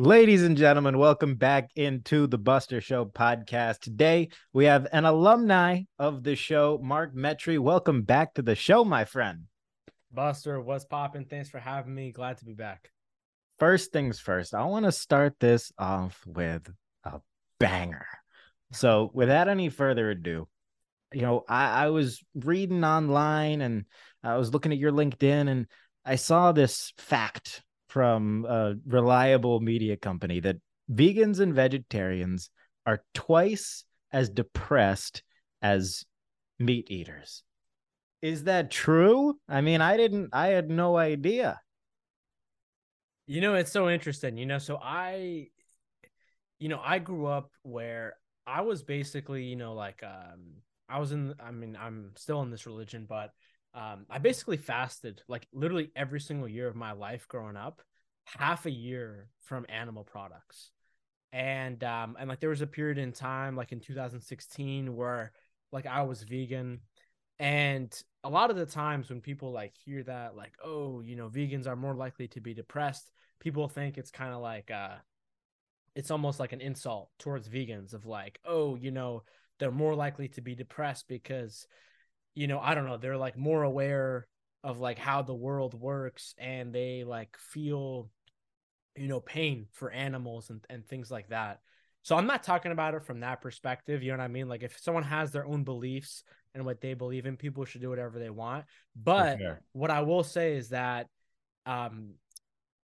Ladies and gentlemen, welcome back into the Buster Show podcast. Today we have an alumni of the show, Mark Metry. Welcome back to the show, my friend. Buster, what's popping? Thanks for having me. Glad to be back. First things first, I want to start this off with a banger. So, without any further ado, you know, I, I was reading online and I was looking at your LinkedIn and I saw this fact from a reliable media company that vegans and vegetarians are twice as depressed as meat eaters. Is that true? I mean, I didn't, I had no idea. You know, it's so interesting. You know, so I, you know, I grew up where I was basically, you know, like, um, I was in, I mean, I'm still in this religion, but um, I basically fasted like literally every single year of my life growing up, half a year from animal products. And um, and like there was a period in time like in 2016 where like I was vegan. And a lot of the times when people like hear that, like, oh, you know, vegans are more likely to be depressed, people think it's kind of like uh it's almost like an insult towards vegans of like, oh, you know, they're more likely to be depressed because you know, I don't know, they're like more aware of like how the world works and they like feel you know pain for animals and, and things like that. So i'm not talking about it from that perspective you know what i mean? Like if someone has their own beliefs and what they believe in people should do whatever they want. But sure. what i will say is that um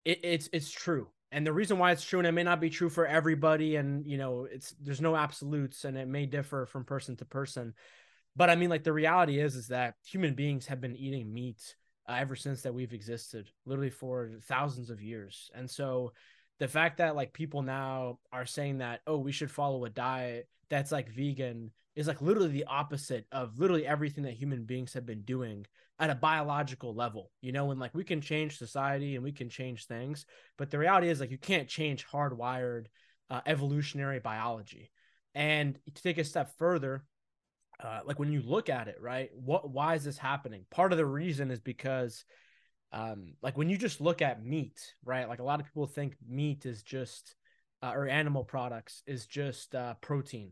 it, it's it's true. And the reason why it's true and it may not be true for everybody and you know it's there's no absolutes and it may differ from person to person but I mean, like the reality is, is that human beings have been eating meat uh, ever since that we've existed, literally for thousands of years. And so, the fact that like people now are saying that, oh, we should follow a diet that's like vegan is like literally the opposite of literally everything that human beings have been doing at a biological level, you know, and like we can change society and we can change things, but the reality is like you can't change hardwired uh, evolutionary biology. And to take a step further, uh, like when you look at it, right? What why is this happening? Part of the reason is because um, like when you just look at meat, right? Like a lot of people think meat is just uh, or animal products is just uh, protein,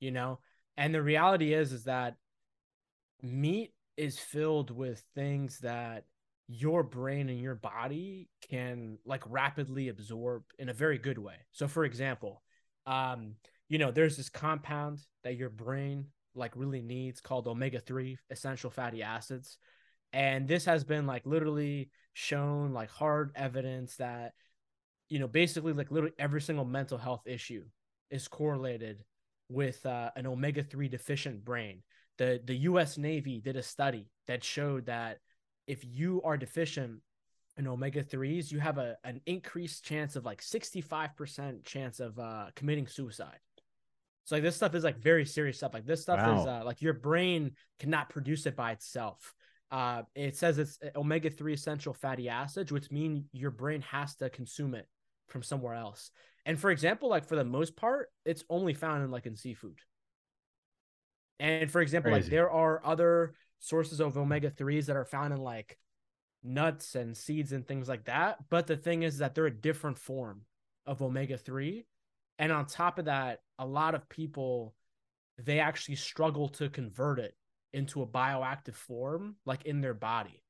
you know. And the reality is is that meat is filled with things that your brain and your body can like rapidly absorb in a very good way. So for example, um, you know, there's this compound that your brain like really needs called omega 3 essential fatty acids. And this has been like literally shown like hard evidence that you know basically like literally every single mental health issue is correlated with uh, an omega 3 deficient brain. The the US Navy did a study that showed that if you are deficient in omega 3s you have a an increased chance of like 65% chance of uh, committing suicide so like this stuff is like very serious stuff. Like this stuff wow. is uh, like your brain cannot produce it by itself. Uh, it says it's uh, omega three essential fatty acids, which mean your brain has to consume it from somewhere else. And for example, like for the most part, it's only found in like in seafood. And for example, Crazy. like there are other sources of omega threes that are found in like nuts and seeds and things like that. But the thing is that they're a different form of omega three and on top of that, a lot of people they actually struggle to convert it into a bioactive form like in their body.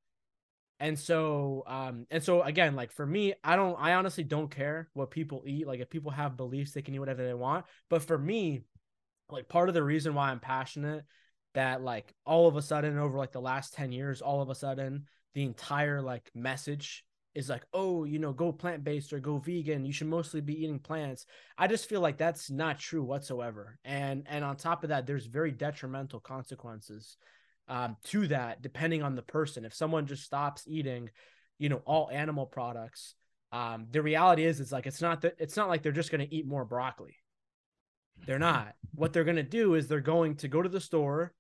And so um and so again like for me I don't I honestly don't care what people eat like if people have beliefs they can eat whatever they want but for me like part of the reason why I'm passionate that like all of a sudden over like the last 10 years all of a sudden the entire like message is like, oh, you know, go plant based or go vegan. You should mostly be eating plants. I just feel like that's not true whatsoever. And and on top of that, there's very detrimental consequences um, to that, depending on the person. If someone just stops eating, you know, all animal products, um, the reality is, it's like it's not that it's not like they're just going to eat more broccoli. They're not. What they're going to do is they're going to go to the store.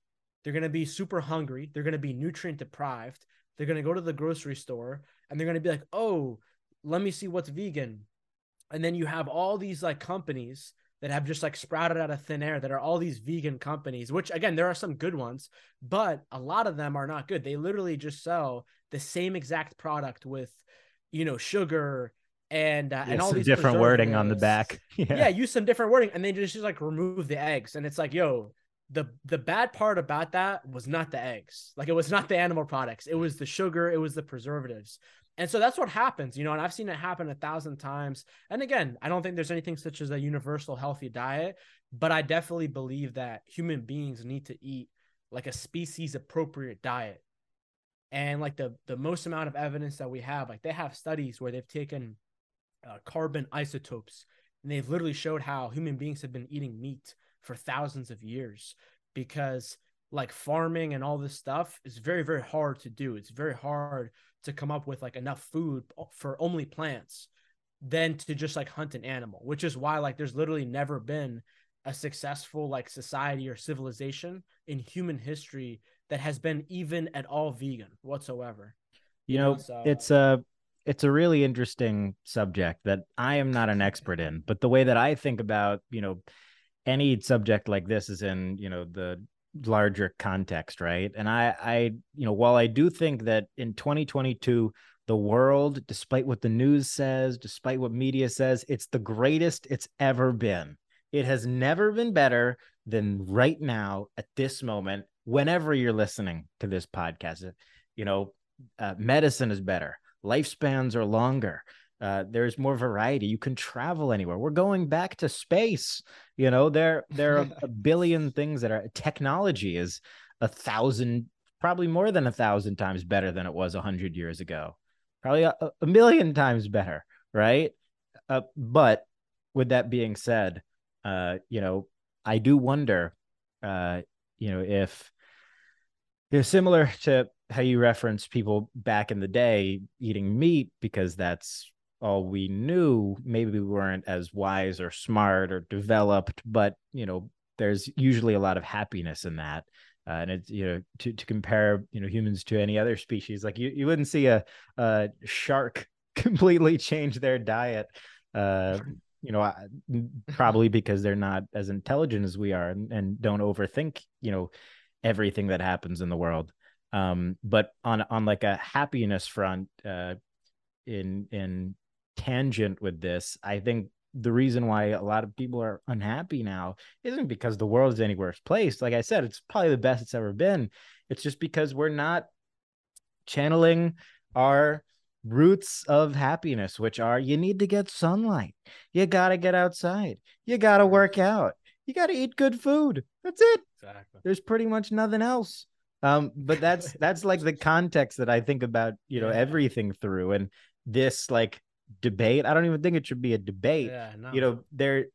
They're going to be super hungry. They're going to be nutrient deprived. They're going to go to the grocery store and they're going to be like, "Oh, let me see what's vegan." And then you have all these like companies that have just like sprouted out of thin air that are all these vegan companies, which again, there are some good ones, but a lot of them are not good. They literally just sell the same exact product with, you know, sugar, and uh, and all these different wording on the back. Yeah. use some different wording, and then just, just like remove the eggs, and it's like, yo, the the bad part about that was not the eggs, like it was not the animal products, it was the sugar, it was the preservatives, and so that's what happens, you know. And I've seen it happen a thousand times. And again, I don't think there's anything such as a universal healthy diet, but I definitely believe that human beings need to eat like a species appropriate diet and like the the most amount of evidence that we have like they have studies where they've taken uh, carbon isotopes and they've literally showed how human beings have been eating meat for thousands of years because like farming and all this stuff is very very hard to do it's very hard to come up with like enough food for only plants than to just like hunt an animal which is why like there's literally never been a successful like society or civilization in human history that has been even at all vegan whatsoever. You know, so, it's a it's a really interesting subject that I am not an expert in, but the way that I think about, you know, any subject like this is in, you know, the larger context, right? And I I, you know, while I do think that in 2022 the world, despite what the news says, despite what media says, it's the greatest it's ever been. It has never been better than right now at this moment whenever you're listening to this podcast. You know, uh, medicine is better, lifespans are longer. Uh, there's more variety. You can travel anywhere. We're going back to space. You know, there there are a billion things that are technology is a thousand, probably more than a thousand times better than it was a hundred years ago. Probably a, a, million times better, right? Uh, but with that being said, uh, you know, I do wonder, uh, you know, if you know, similar to how you reference people back in the day eating meat because that's all we knew. Maybe we weren't as wise or smart or developed, but you know, there's usually a lot of happiness in that. Uh, and it's you know to, to compare you know humans to any other species like you, you wouldn't see a, a shark completely change their diet uh you know probably because they're not as intelligent as we are and, and don't overthink you know everything that happens in the world um but on on like a happiness front uh in in tangent with this i think the reason why a lot of people are unhappy now isn't because the world is any worse place. Like i said it's probably the best it's ever been. It's just because we're not channeling our roots of happiness which are you need to get sunlight. You got to get outside. You got to work out. You got to eat good food. That's it. Exactly. There's pretty much nothing else. Um but that's that's like the context that i think about you know yeah. everything through and this like debate. I don't even think it should be a debate. Yeah, no. you know there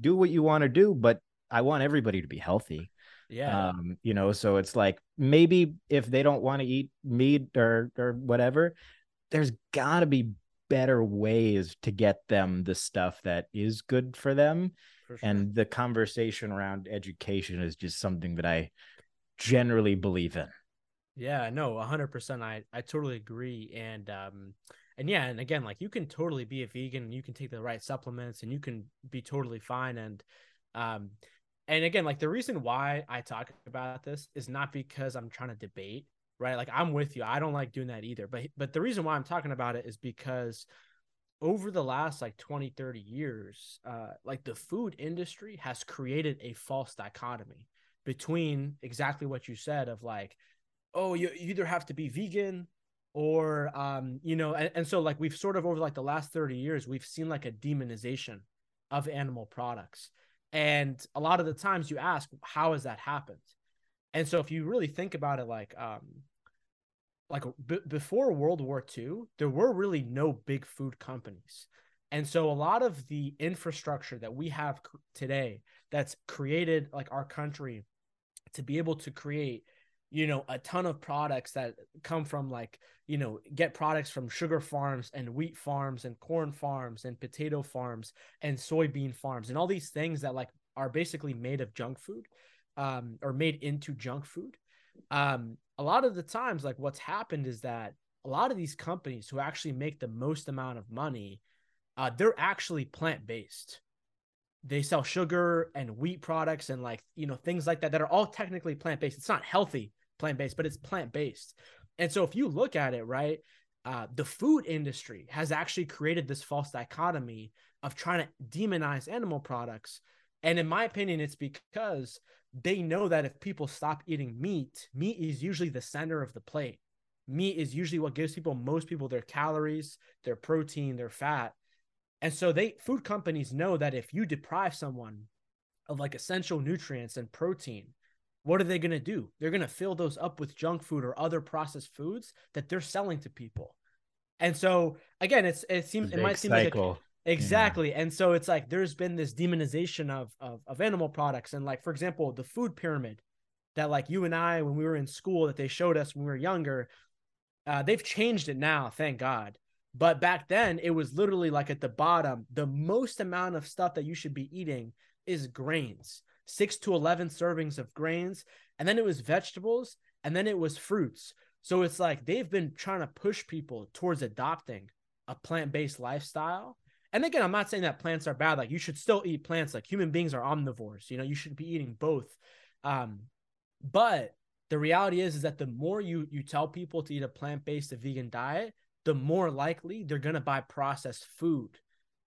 do what you want to do but i want everybody to be healthy. Yeah. Um you know so it's like maybe if they don't want to eat meat or or whatever there's got to be better ways to get them the stuff that is good for them. For sure. and the conversation around education is just something that i generally believe in. Yeah no 100% i i totally agree. And um and yeah and again like you can totally be a vegan and you can take the right supplements and you can be totally fine and um and again like the reason why i talk about this is not because i'm trying to debate right? Like I'm with you. I don't like doing that either. But but the reason why I'm talking about it is because over the last like 20 30 years uh like the food industry has created a false dichotomy between exactly what you said of like oh you, you either have to be vegan or um you know and, and so like we've sort of over like the last 30 years we've seen like a demonization of animal products and a lot of the times you ask how has that happened and so if you really think about it like um like b- before World War II, there were really no big food companies. And so a lot of the infrastructure that we have today that's created like our country to be able to create you know a ton of products that come from like you know get products from sugar farms and wheat farms and corn farms and potato farms and soybean farms and all these things that like are basically made of junk food um or made into junk food. Um a lot of the times like what's happened is that a lot of these companies who actually make the most amount of money uh, they're actually plant-based. They sell sugar and wheat products and like you know things like that that are all technically plant-based. It's not healthy plant-based but it's plant-based and so if you look at it right uh, the food industry has actually created this false dichotomy of trying to demonize animal products. And in my opinion, it's because they know that if people stop eating meat, meat is usually the center of the plate. Meat is usually what gives people, most people, their calories, their protein, their fat. And so they food companies know that if you deprive someone of like essential nutrients and protein, what are they going to do? They're going to fill those up with junk food or other processed foods that they're selling to people. And so again, it's it seems it might seem cycle. like a, exactly. Yeah. And so it's like there's been this demonization of, of of animal products and like for example, the food pyramid that like you and I when we were in school that they showed us when we were younger, uh, they've changed it now, thank God. But back then, it was literally like at the bottom, the most amount of stuff that you should be eating is grains six to 11 servings of grains. And then it was vegetables. And then it was fruits. So it's like they've been trying to push people towards adopting a plant based lifestyle. And again, I'm not saying that plants are bad. Like you should still eat plants. Like human beings are omnivores. You know, you should be eating both. Um, but the reality is, is that the more you you tell people to eat a plant based, a vegan diet, the more likely they're gonna buy processed food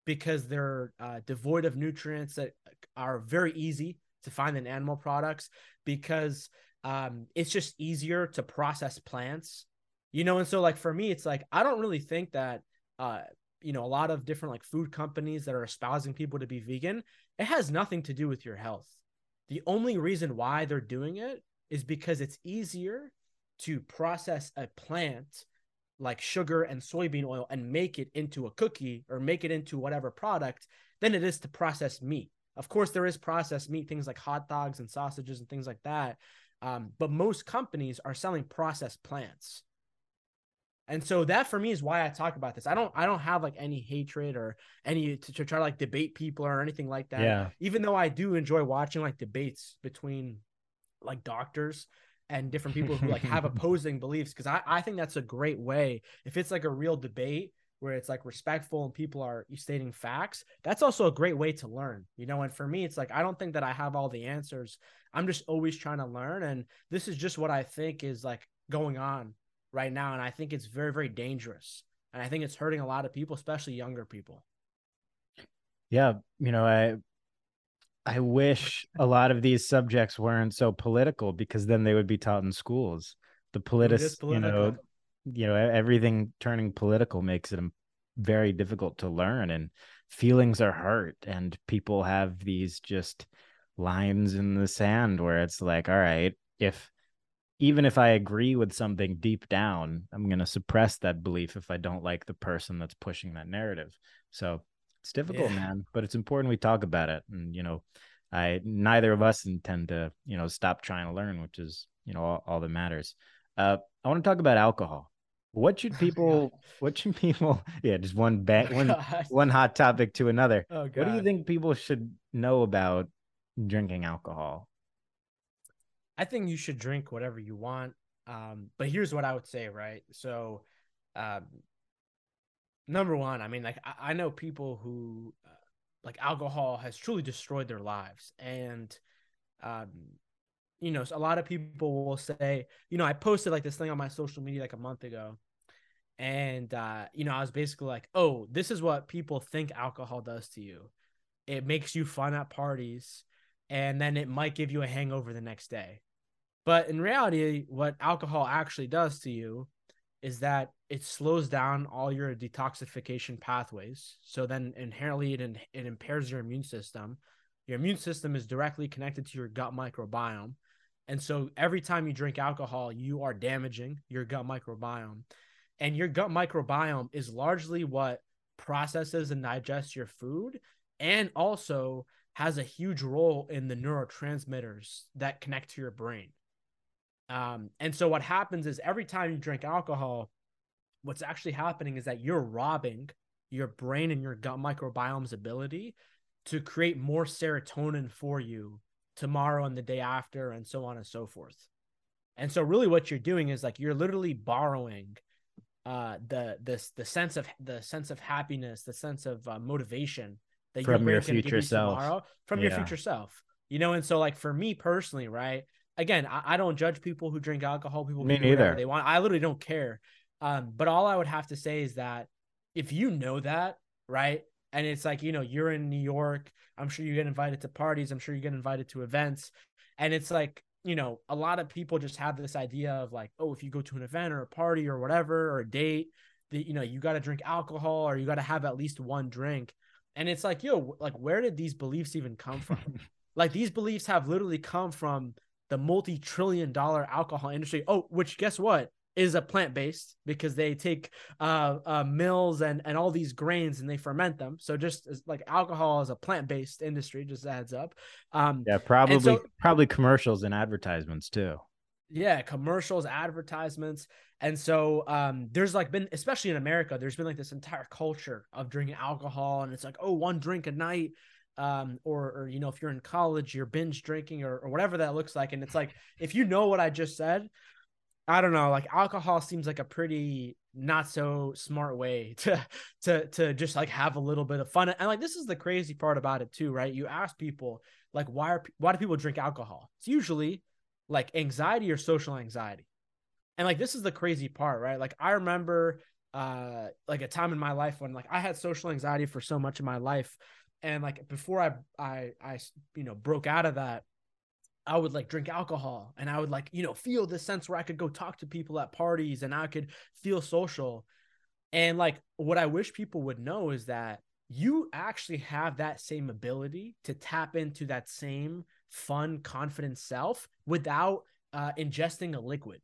because they're uh, devoid of nutrients that are very easy to find in animal products because um, it's just easier to process plants, you know. And so, like for me, it's like I don't really think that uh, you know a lot of different like food companies that are espousing people to be vegan. It has nothing to do with your health. The only reason why they're doing it is because it's easier to process a plant like sugar and soybean oil and make it into a cookie or make it into whatever product than it is to process meat. Of course, there is processed meat, things like hot dogs and sausages and things like that. Um, but most companies are selling processed plants. And so that for me is why I talk about this. I don't I don't have like any hatred or any to, to try to like debate people or anything like that. Yeah. Even though I do enjoy watching like debates between like doctors and different people who like have opposing beliefs because I, I think that's a great way if it's like a real debate where it's like respectful and people are stating facts, that's also a great way to learn, you know. And for me, it's like I don't think that I have all the answers. I'm just always trying to learn, and this is just what I think is like going on right now, and I think it's very, very dangerous, and I think it's hurting a lot of people, especially younger people. Yeah, you know, I I wish a lot of these subjects weren't so political because then they would be taught in schools. The politis, you know, you know everything turning political makes it very difficult to learn and feelings are hurt and people have these just lines in the sand where it's like all right if even if i agree with something deep down i'm going to suppress that belief if i don't like the person that's pushing that narrative. So it's difficult yeah. man but it's important we talk about it and you know i neither of us intend to you know stop trying to learn which is you know all, all that matters. Uh, i want to talk about alcohol what should oh, people? what should people? Yeah, just one ba- oh, one one hot topic to another. Oh, what do you think people should know about drinking alcohol? I think you should drink whatever you want. Um, but here's what I would say, right? So, um, number one, I mean, like I, I know people who uh, like alcohol has truly destroyed their lives, and um, you know, a lot of people will say, you know, I posted like this thing on my social media like a month ago. And uh, you know, I was basically like, "Oh, this is what people think alcohol does to you. It makes you fun at parties, and then it might give you a hangover the next day." But in reality, what alcohol actually does to you is that it slows down all your detoxification pathways. So then inherently it, it impairs your immune system. Your immune system is directly connected to your gut microbiome. And so every time you drink alcohol, you are damaging your gut microbiome. And your gut microbiome is largely what processes and digests your food and also has a huge role in the neurotransmitters that connect to your brain. Um, and so what happens is every time you drink alcohol, what's actually happening is that you're robbing your brain and your gut microbiome's ability to create more serotonin for you tomorrow and the day after and so on and so forth. And so really what you're doing is like you're literally borrowing uh the this the sense of the sense of happiness the sense of uh, motivation that from your future you self. tomorrow from yeah. your future self you know? And so like for me personally right again I, I don't judge people who drink alcohol people me neither. they want. I literally don't care. Um, but all I would have to say is that if you know that, right? And it's like, you know, you're in New York, I'm sure you get invited to parties, I'm sure you get invited to events. And it's like, you know, a lot of people just have this idea of like, oh, if you go to an event or a party or whatever, or a date, that, you know, you got to drink alcohol or you got to have at least one drink. And it's like, yo, like, where did these beliefs even come from? like, these beliefs have literally come from the multi trillion dollar alcohol industry. Oh, which guess what? Is a plant based because they take uh, uh, mills and and all these grains and they ferment them. So just as, like alcohol is a plant based industry, just adds up. Um, yeah, probably so, probably commercials and advertisements too. Yeah, commercials, advertisements. And so um, there's like been, especially in America, there's been like this entire culture of drinking alcohol. And it's like, oh, one drink a night. Um, or, or, you know, if you're in college, you're binge drinking or, or whatever that looks like. And it's like, if you know what I just said, I don't know, like alcohol seems like a pretty not so smart way to to to just like have a little bit of fun. And like this is the crazy part about it too, right? You ask people like why are why do people drink alcohol? It's usually like anxiety or social anxiety. And like this is the crazy part, right? Like I remember uh like a time in my life when like I had social anxiety for so much of my life and like before I I I you know broke out of that I would like drink alcohol and I would like you know feel this sense where I could go talk to people at parties and I could feel social and like what I wish people would know is that you actually have that same ability to tap into that same fun, confident self without uh, ingesting a liquid.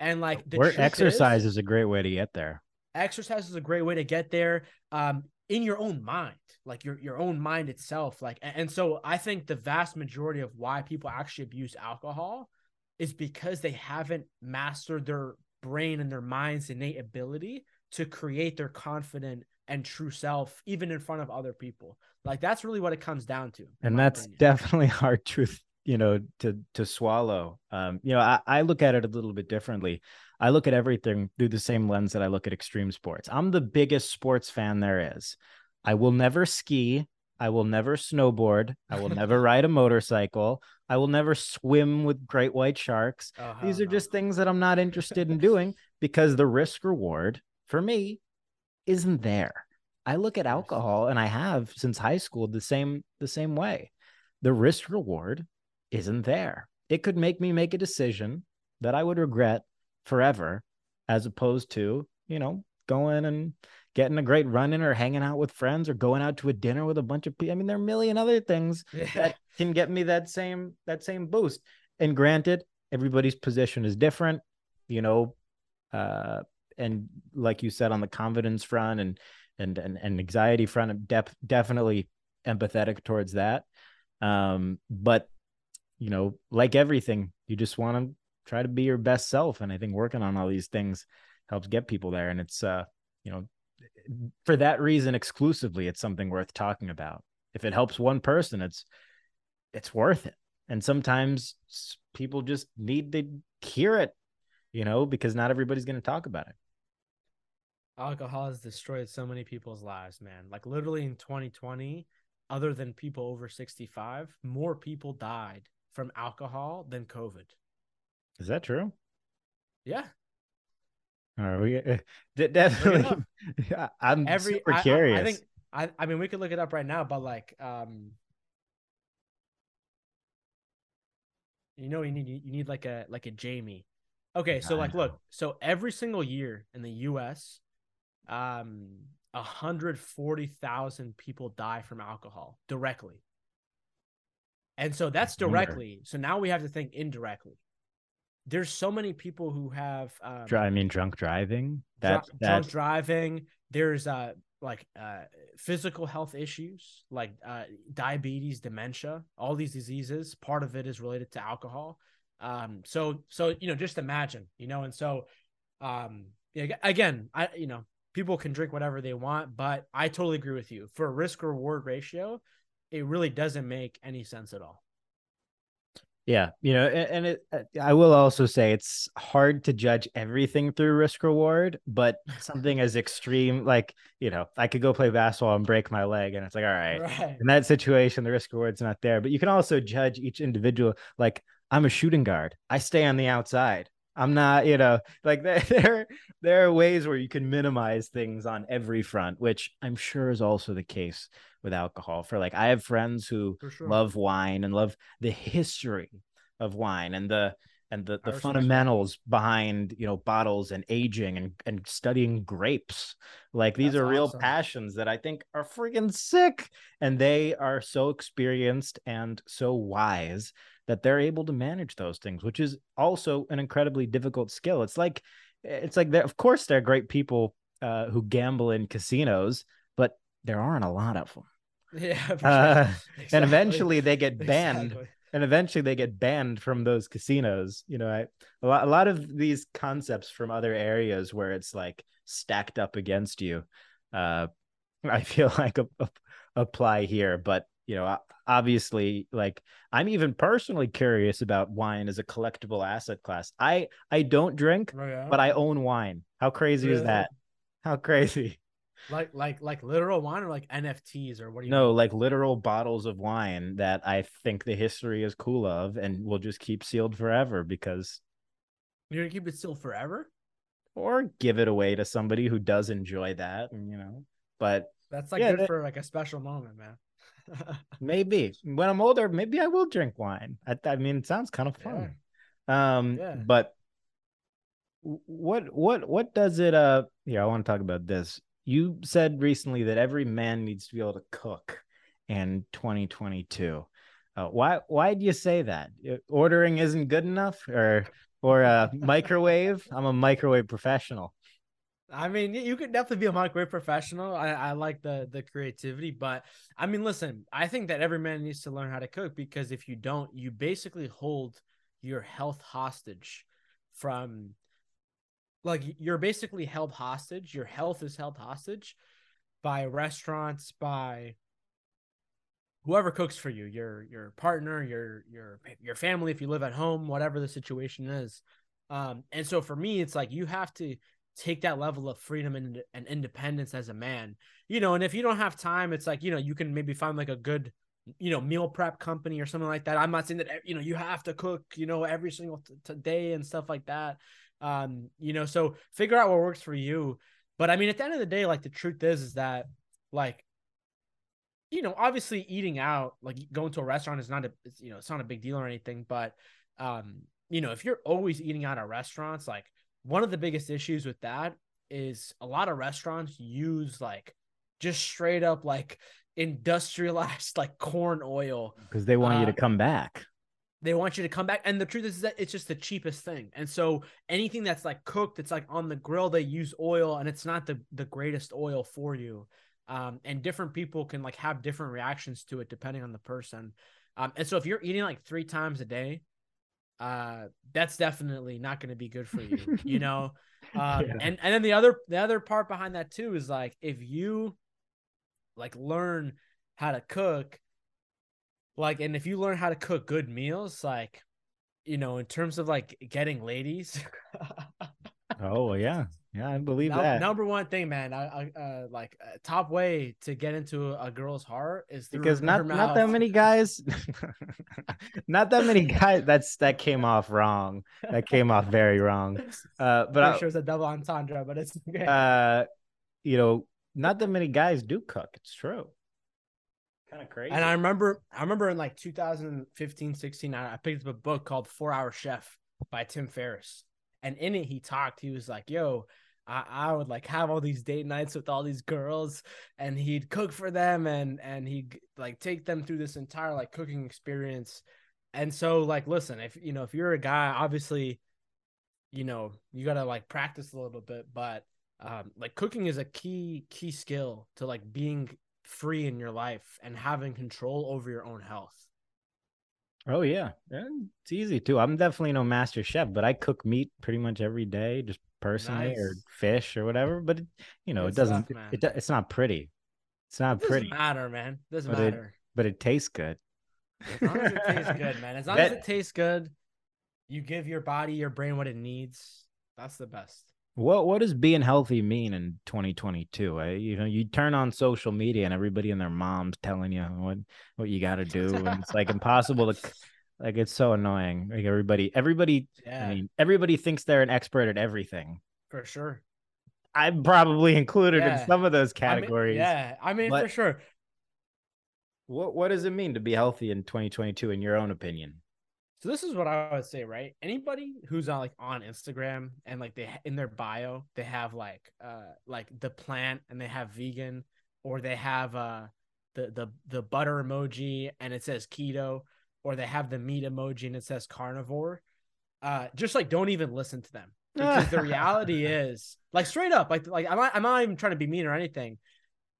And like the Where exercise is, is, a great way to get there. Exercise is a great way to get there. Um, in your own mind, like your your own mind itself. Like, and so I think the vast majority of why people actually abuse alcohol is because they haven't mastered their brain and their mind's innate ability to create their confident and true self, even in front of other people. Like that's really what it comes down to. And that's opinion. definitely hard truth, you know, to to swallow. Um, you know, I, I look at it a little bit differently. I look at everything through the same lens that I look at extreme sports. I'm the biggest sports fan there is. I will never ski. I will never snowboard. I will never ride a motorcycle. I will never swim with great white sharks. Oh, These are no. just things that I'm not interested in doing because the risk reward for me isn't there. I look at alcohol and I have since high school the same the same way. The risk reward isn't there. It could make me make a decision that I would regret forever as opposed to, you know, going and getting a great run in or hanging out with friends or going out to a dinner with a bunch of people. I mean, there are a million other things yeah. that can get me that same that same boost. And granted, everybody's position is different, you know, uh, and like you said on the confidence front and and and, and anxiety front i'm def- definitely empathetic towards that um but you know like everything you just want to try to be your best self. And i think working on all these things helps get people there. And it's uh you know for that reason exclusively it's something worth talking about. If it helps one person it's it's worth it. And sometimes people just need to hear it you know because not everybody's going to talk about it. Alcohol has destroyed so many people's lives, man. Like literally in 2020, other than people over 65, more people died from alcohol than COVID. Is that true? Yeah. Are we uh, definitely? I'm Every, super curious. I, I think I, I mean we could look it up right now, but like um you know you need you need like a like a Jamie. Okay, so like look, so every single year in the US, um 140,000 people die from alcohol directly. And so that's directly. So now we have to think indirectly. There's so many people who have um, I mean drunk driving. That, dr- drunk driving. There's uh like uh physical health issues like uh diabetes, dementia, all these diseases. Part of it is related to alcohol. Um so so you know just imagine, you know, and so um yeah, again, I you know, people can drink whatever they want, but I totally agree with you. For a risk reward ratio, it really doesn't make any sense at all. Yeah, you know, and it uh, I will also say it's hard to judge everything through risk reward, but something as extreme like, you know, I could go play basketball and break my leg and it's like, all right. right. In that situation the risk reward's not there, but you can also judge each individual like I'm a shooting guard. I stay on the outside. I'm not, you know, like there, there, there are ways where you can minimize things on every front, which I'm sure is also the case with alcohol. For like, I have friends who sure. love wine and love the history of wine and the and the, the fundamentals behind you know bottles and aging and and studying grapes. Like these That's are real awesome. passions that I think are freaking sick, and they are so experienced and so wise that they're able to manage those things, which is also an incredibly difficult skill. It's like it's like of course they're great people uh, who gamble in casinos, but there aren't a lot of them. Yeah. sure. Uh, Exactly. And eventually they get banned Exactly. and eventually they get banned from those casinos. You know, I, a lot, a lot of these concepts from other areas where it's like stacked up against you, uh, I feel like a, a- apply here. But you know, obviously, like I'm even personally curious about wine as a collectible asset class. I I don't drink, Oh, yeah? but I own wine. How crazy is that? How crazy? like like like literal wine or like NFTs or what do you No, mean? like literal bottles of wine that I think the history is cool of and will just keep sealed forever because You're gonna keep it still forever? or give it away to somebody who does enjoy that and you know but That's like Yeah, good that- for like a special moment, man. maybe. When i'm older maybe i will drink wine. I, I mean it sounds kind of fun. Um Yeah. but what what what does it uh here i want to talk about this. You said recently that every man needs to be able to cook in 2022 uh, why why do you say that? Ordering isn't good enough or or uh microwave? I'm a microwave professional I mean, you could definitely be a microwave professional. I, I like the the creativity, but I mean, listen, I think that every man needs to learn how to cook because if you don't, you basically hold your health hostage from like you're basically held hostage. Your health is held hostage by restaurants, by whoever cooks for you, your your partner, your your your family if you live at home, whatever the situation is. Um, and so for me, it's like you have to take that level of freedom and, and independence as a man you know and if you don't have time it's like you know you can maybe find like a good you know meal prep company or something like that. I'm not saying that you know you have to cook you know every single t- t- day and stuff like that. Um you know so figure out what works for you. But i mean at the end of the day like the truth is is that like you know obviously eating out like going to a restaurant is not a you know it's not a big deal or anything but um you know if you're always eating out at restaurants like one of the biggest issues with that is a lot of restaurants use like just straight up like industrialized like corn oil. because they want you to Uh, come back They want you to come back. And the truth is that it's just the cheapest thing. And so anything that's like cooked, it's like on the grill, they use oil and it's not the, the greatest oil for you. Um, and different people can like have different reactions to it depending on the person. Um, and so if you're eating like three times a day, uh, that's definitely not going to be good for you, you know? Um, Yeah. and, and then the other, the other part behind that too is like, if you like learn how to cook, like, and if you learn how to cook good meals, like, you know, in terms of like getting ladies, oh yeah yeah i believe num- that. number one thing, man, I, I uh, like uh, top way to get into a girl's heart is because her not not that many guys not that many guys that's that came off wrong that came off very wrong. Uh but I'm sure it's a double entendre, but it's okay. uh you know not that many guys do cook it's true. Kind of crazy And I remember, I remember in like 2015, 16, I I picked up a book called Four Hour Chef by Tim Ferriss. And in it, he talked, he was like, yo, I, I would like have all these date nights with all these girls and he'd cook for them and, and he'd like take them through this entire like cooking experience. And so like, listen, if, you know, if you're a guy, obviously, you know, you got to like practice a little bit, but um, like cooking is a key, key skill to like being free in your life and having control over your own health. Oh yeah. it's easy too i'm definitely no master chef but i cook meat pretty much every day just personally or fish or whatever but it, you know Good it doesn't stuff, it, it, it's not pretty it's not Doesn't pretty matter, man. Doesn't But it- matter. but it tastes good As long as it tastes good, man. As long That- as it tastes good, you give your body, your brain what it needs. That's the best. What what does being healthy mean in 2022? Eh? You know, you turn on social media and everybody and their moms telling you what what you got to do, and it's like impossible to. Like it's so annoying. Like everybody, everybody. Yeah, I mean, everybody thinks they're an expert at everything. for sure. I'm probably included Yeah. in some of those I mean, categories. yeah, I mean for sure. What What does it mean to be healthy in 2022, in your own opinion? So this is what I would say, right? Anybody who's on like on Instagram and like they in their bio they have like uh like the plant and they have vegan or they have uh the the the butter emoji and it says keto or they have the meat emoji and it says carnivore. Uh just like don't even listen to them. Because the reality is like straight up like like I'm not, I'm not even trying to be mean or anything.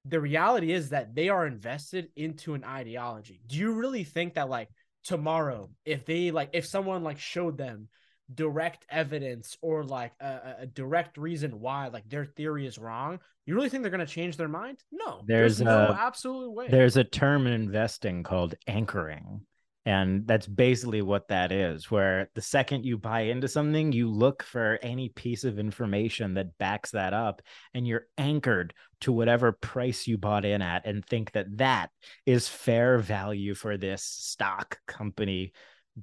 The reality is that they are invested into an ideology. Do you really think that like tomorrow if they like if someone like showed them direct evidence or like a, a- a direct reason why like their theory is wrong you really think they're going to change their mind no There's, no uh, absolute way There's a term in investing called anchoring. And that's basically what that is, where the second you buy into something, you look for any piece of information that backs that up, and you're anchored to whatever price you bought in at and think that that is fair value for this stock company,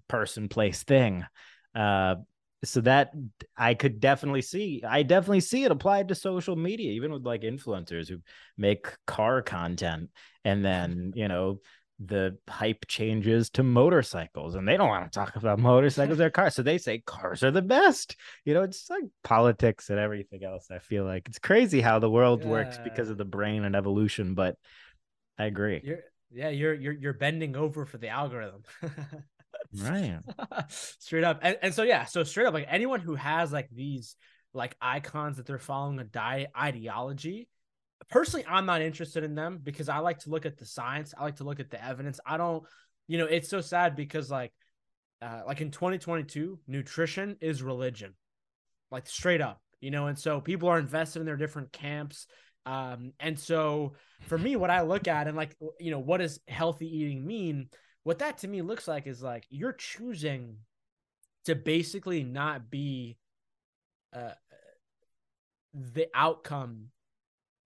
person, place, thing. Uh, so that I could definitely see, I definitely see it applied to social media, even with like influencers who make car content and then you know the hype changes to motorcycles and they don't want to talk about motorcycles or cars so they say cars are the best. You know it's like politics and everything else i feel like. It's crazy how the world works because of the brain and evolution but i agree. You're yeah you're you're you're bending over for the algorithm. Right. Straight up and, and so yeah so straight up like anyone who has like these like icons that they're following a diet ideology personally i'm not interested in them because i like to look at the science. I like to look at the evidence. I don't you know it's so sad because like uh, like in 2022 nutrition is religion like straight up you know and so people are invested in their different camps. Um and so for me what i look at and like you know what does healthy eating mean? What that to me looks like is like you're choosing to basically not be uh, the outcome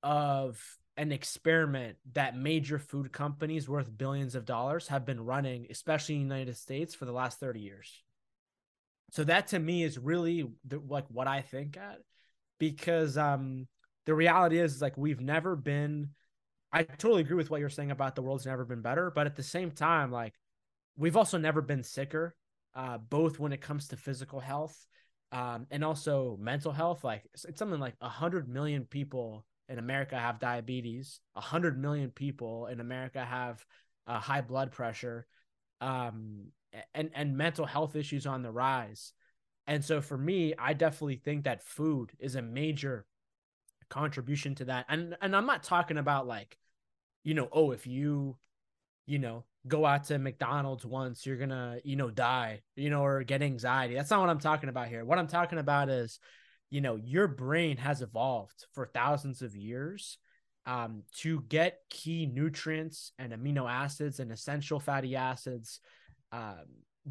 of an experiment that major food companies worth billions of dollars have been running, especially in the United States, for the last 30 years. So that to me is really the, like what I think at because um the reality is like we've never been I totally agree with what you're saying about the world's never been better, but at the same time like we've also never been sicker uh both when it comes to physical health um and also mental health like it's, something like a 100 million people in America have diabetes, 100 million people in America have uh, high blood pressure um and and mental health issues on the rise. And so for me, I definitely think that food is a major contribution to that. And and I'm not talking about like, you know, oh, if you, you know, go out to McDonald's once, you're gonna, you know, die, you know, or get anxiety. That's not what I'm talking about here. What I'm talking about is, you know, your brain has evolved for thousands of years um, to get key nutrients and amino acids and essential fatty acids um,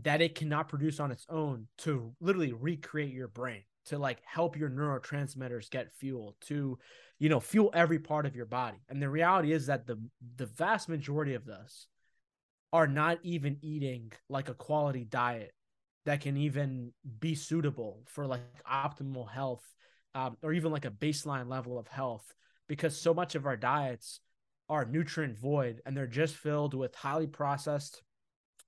that it cannot produce on its own to literally recreate your brain to like help your neurotransmitters get fuel to you know fuel every part of your body. And the reality is that the the vast majority of us are not even eating like a quality diet that can even be suitable for like optimal health um, or even like a baseline level of health because so much of our diets are nutrient void and they're just filled with highly processed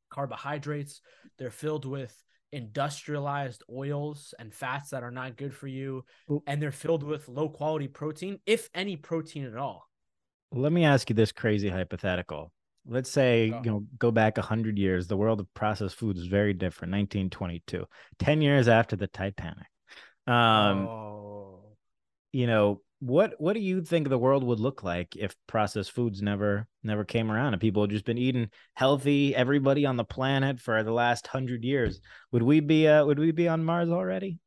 carbohydrates. They're filled with industrialized oils and fats that are not good for you and they're filled with low quality protein if any protein at all. Let me ask you this crazy hypothetical let's say Go. you know go back 100 years the world of processed food is very different 1922 10 years after the titanic um oh. you know what what do you think the world would look like if processed foods never never came around and people had just been eating healthy everybody on the planet for the last 100 years would we be uh would we be on mars already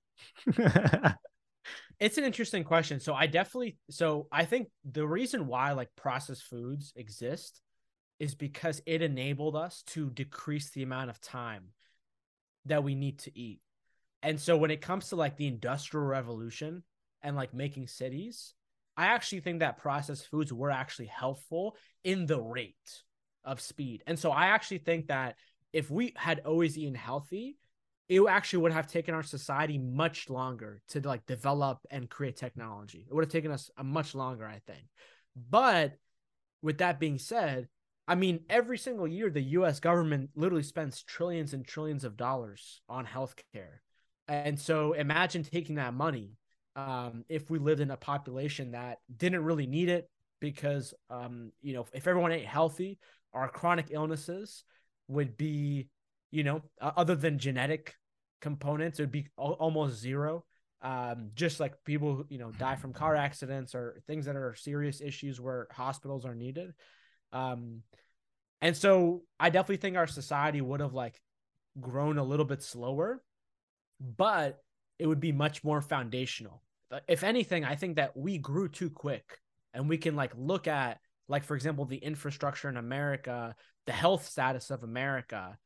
it's an interesting question so i definitely so i think the reason why like processed foods exist is because it enabled us to decrease the amount of time that we need to eat and so when it comes to like the industrial revolution and like making cities i actually think that processed foods were actually helpful in the rate of speed and so i actually think that if we had always eaten healthy, it actually would have taken our society much longer to like develop and create technology. It would have taken us a much longer, I think. But with that being said, I mean, every single year, the US government literally spends trillions and trillions of dollars on healthcare. And so imagine taking that money um, if we lived in a population that didn't really need it because, um, you know, if everyone ate healthy, our chronic illnesses would be, you know, other than genetic components, it would be almost zero. Um, just like people, you know, die from car accidents or things that are serious issues where hospitals are needed. Um, and so I definitely think our society would have like grown a little bit slower, but it would be much more foundational. If anything, I think that we grew too quick and we can like look at like for example the infrastructure in America, the health status of America,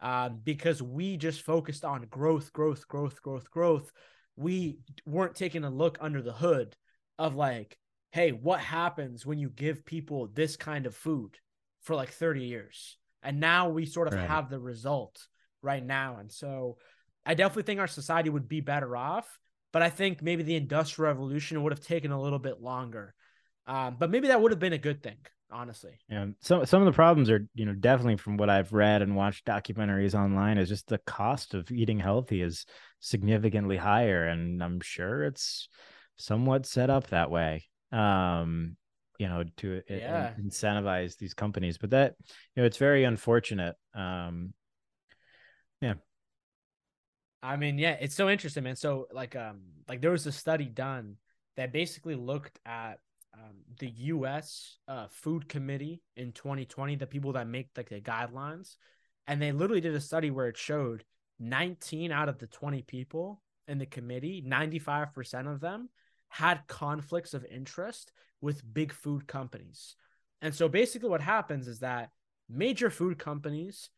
uh, because we just focused on growth, growth, growth, growth, growth. We weren't taking a look under the hood of like, hey, what happens when you give people this kind of food for like 30 years? And now we sort of right. have the result right now. And so I definitely think our society would be better off, but I think maybe the industrial revolution would have taken a little bit longer. Um, but maybe that would have been a good thing honestly. Yeah. Some some of the problems are, you know, definitely from what I've read and watched documentaries online is just the cost of eating healthy is significantly higher. And I'm sure it's somewhat set up that way. Um, you know, to yeah. incentivize these companies. But that, you know, it's very unfortunate. Um yeah. I mean, yeah, it's so interesting, man. So like um like there was a study done that basically looked at um, the U.S. Uh, Food Committee in 2020, the people that make like the guidelines, and they literally did a study where it showed 19 out of the 20 people in the committee, 95% of them had conflicts of interest with big food companies. And so basically, what happens is that major food companies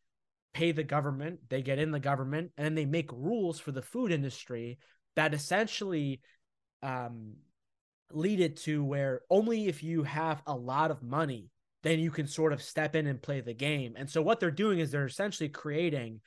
pay the government, they get in the government, and they make rules for the food industry that essentially um, lead it to where only if you have a lot of money then you can sort of step in and play the game. And so what they're doing is they're essentially creating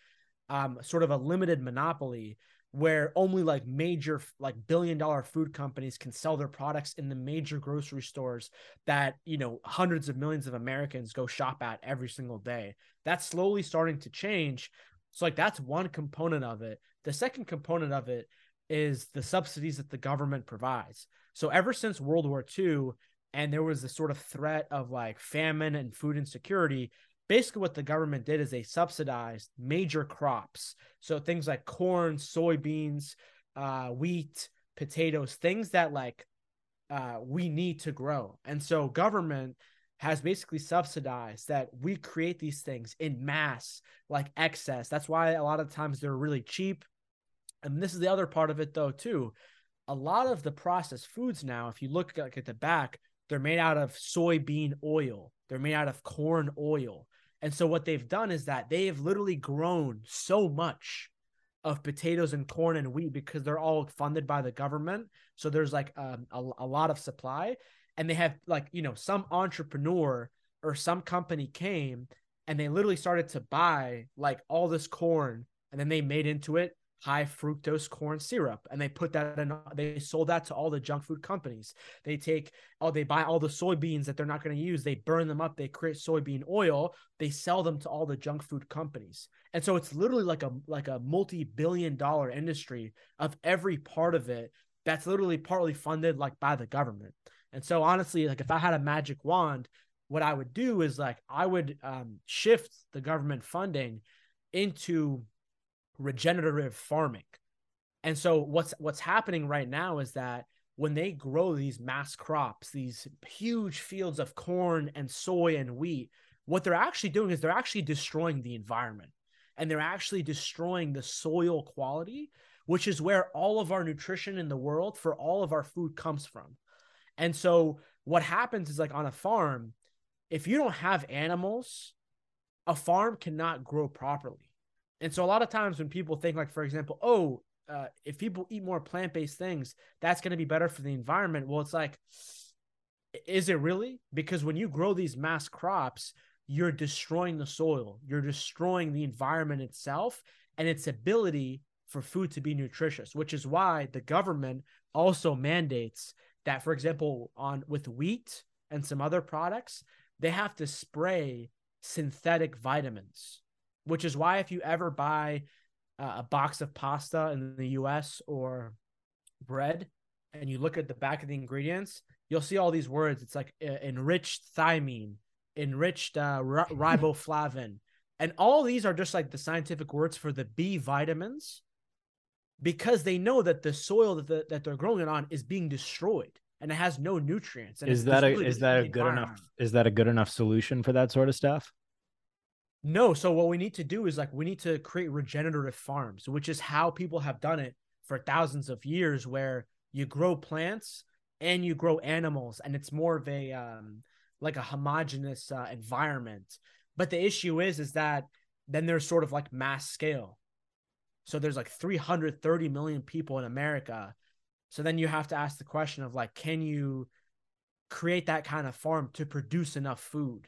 um, sort of a limited monopoly where only like major like billion dollar food companies can sell their products in the major grocery stores that you know hundreds of millions of Americans go shop at every single day. That's slowly starting to change. So like that's one component of it. The second component of it is the subsidies that the government provides. So ever since World War II, and there was this sort of threat of like famine and food insecurity, basically what the government did is they subsidized major crops. So things like corn, soybeans, uh, wheat, potatoes, things that like uh, we need to grow. And so government has basically subsidized that we create these things in mass, like excess. That's why a lot of times they're really cheap. And this is the other part of it though, too a lot of the processed foods now, if you look like at the back, they're made out of soybean oil. They're made out of corn oil. And so what they've done is that they have literally grown so much of potatoes and corn and wheat because they're all funded by the government. So there's like um, a, a lot of supply. And they have like, you know, some entrepreneur or some company came and they literally started to buy like all this corn and then they made into it high fructose corn syrup and they put that in they sold that to all the junk food companies. They take oh they buy all the soybeans that they're not going to use they burn them up they create soybean oil they sell them to all the junk food companies. And so it's literally like a like a multi-billion dollar industry of every part of it that's literally partly funded like by the government. And so honestly like if i had a magic wand what i would do is like i would um, shift the government funding into regenerative farming. And so what's what's happening right now is that when they grow these mass crops, these huge fields of corn and soy and wheat, what they're actually doing is they're actually destroying the environment and they're actually destroying the soil quality, which is where all of our nutrition in the world for all of our food comes from. And so what happens is like on a farm, if you don't have animals, a farm cannot grow properly. And so a lot of times when people think like, for example, oh, uh, if people eat more plant-based things, that's going to be better for the environment. Well, it's like, is it really? Because when you grow these mass crops, you're destroying the soil, you're destroying the environment itself and its ability for food to be nutritious, which is why the government also mandates that, for example, on with wheat and some other products, they have to spray synthetic vitamins, which is why if you ever buy uh, a box of pasta in the US or bread and you look at the back of the ingredients, you'll see all these words. It's like uh, enriched thiamine, enriched uh, riboflavin. And all these are just like the scientific words for the B vitamins because they know that the soil that, the, that they're growing it on is being destroyed and it has no nutrients. And is that a is that a good enough is that a good enough solution for that sort of stuff? No. So what we need to do is like we need to create regenerative farms, which is how people have done it for thousands of years, where you grow plants and you grow animals, and it's more of a um, like a homogenous uh, environment. But the issue is, is that then there's sort of like mass scale. So there's like 330 million people in America. So then you have to ask the question of like, can you create that kind of farm to produce enough food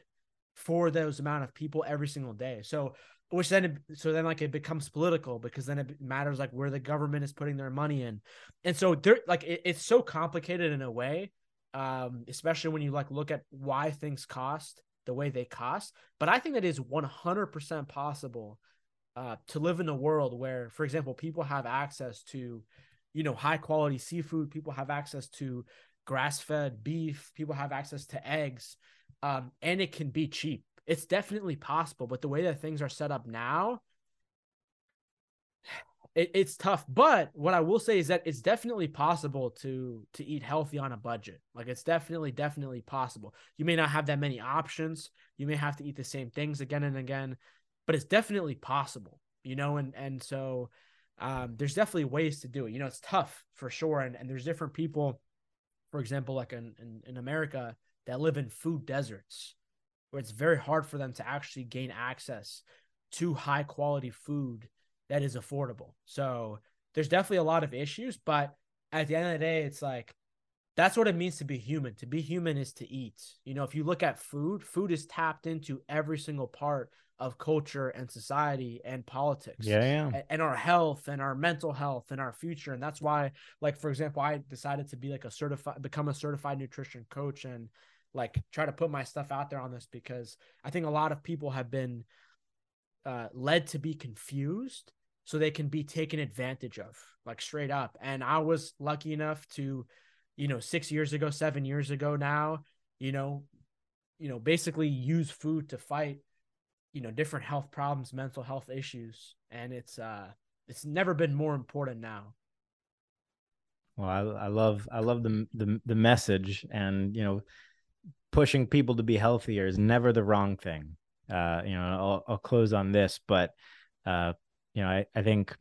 for those amount of people every single day? So which then it, so then like it becomes political because then it matters like where the government is putting their money in. And so they're like it, it's so complicated in a way um especially when you like look at why things cost the way they cost. But i think that is 100% possible uh to live in a world where for example people have access to you know high quality seafood people have access to grass fed beef people have access to eggs um and it can be cheap it's definitely possible, but the way that things are set up now, it, it's tough. But what I will say is that it's definitely possible to to eat healthy on a budget. Like it's definitely definitely possible. You may not have that many options. You may have to eat the same things again and again, but it's definitely possible. You know, and and so um, there's definitely ways to do it. You know, it's tough for sure, and and there's different people. For example, like in, in, in America that live in food deserts where it's very hard for them to actually gain access to high quality food that is affordable. So there's definitely a lot of issues, but at the end of the day, it's like that's what it means to be human. To be human is to eat. You know, if you look at food, food is tapped into every single part of culture and society and politics. Yeah, yeah. And, and our health and our mental health and our future. And that's why, like, for example, I decided to be like a certified, become a certified nutrition coach and like try to put my stuff out there on this because I think a lot of people have been uh, led to be confused so they can be taken advantage of like straight up. And I was lucky enough to, you know, six years ago, seven years ago now, you know, you know, basically use food to fight, you know, different health problems, mental health issues. And it's, uh, it's never been more important now. Well, I, I love I love the, the the message, and you know, pushing people to be healthier is never the wrong thing. Uh, you know, I'll, I'll close on this, but uh, you know, I, I think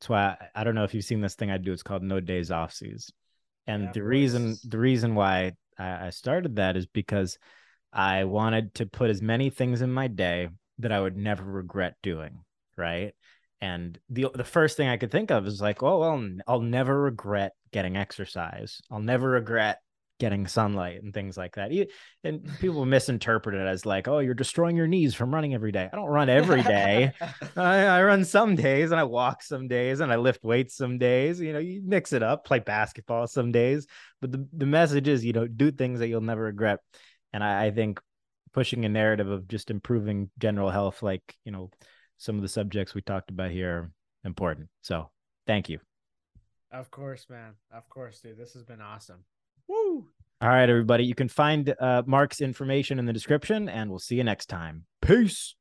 that's why I, I, don't know if you've seen this thing I do. It's called No Days Offsies, and yeah, the reason the reason why I, I started that is because I wanted to put as many things in my day that I would never regret doing. Right. And the the first thing I could think of is like, oh well, I'll never regret getting exercise. I'll never regret getting sunlight and things like that. And people misinterpret it as like, oh, you're destroying your knees from running every day. I don't run every day. I, I, run some days and I walk some days and I lift weights some days. You know, you mix it up, play basketball some days. But the, the message is, you know, do things that you'll never regret. And I, I think pushing a narrative of just improving general health, like, you know, some of the subjects we talked about here are important. So thank you. Of course, man. Of course, dude. This has been awesome. Woo! All right, everybody. You can find uh, Mark's information in the description, and we'll see you next time. Peace.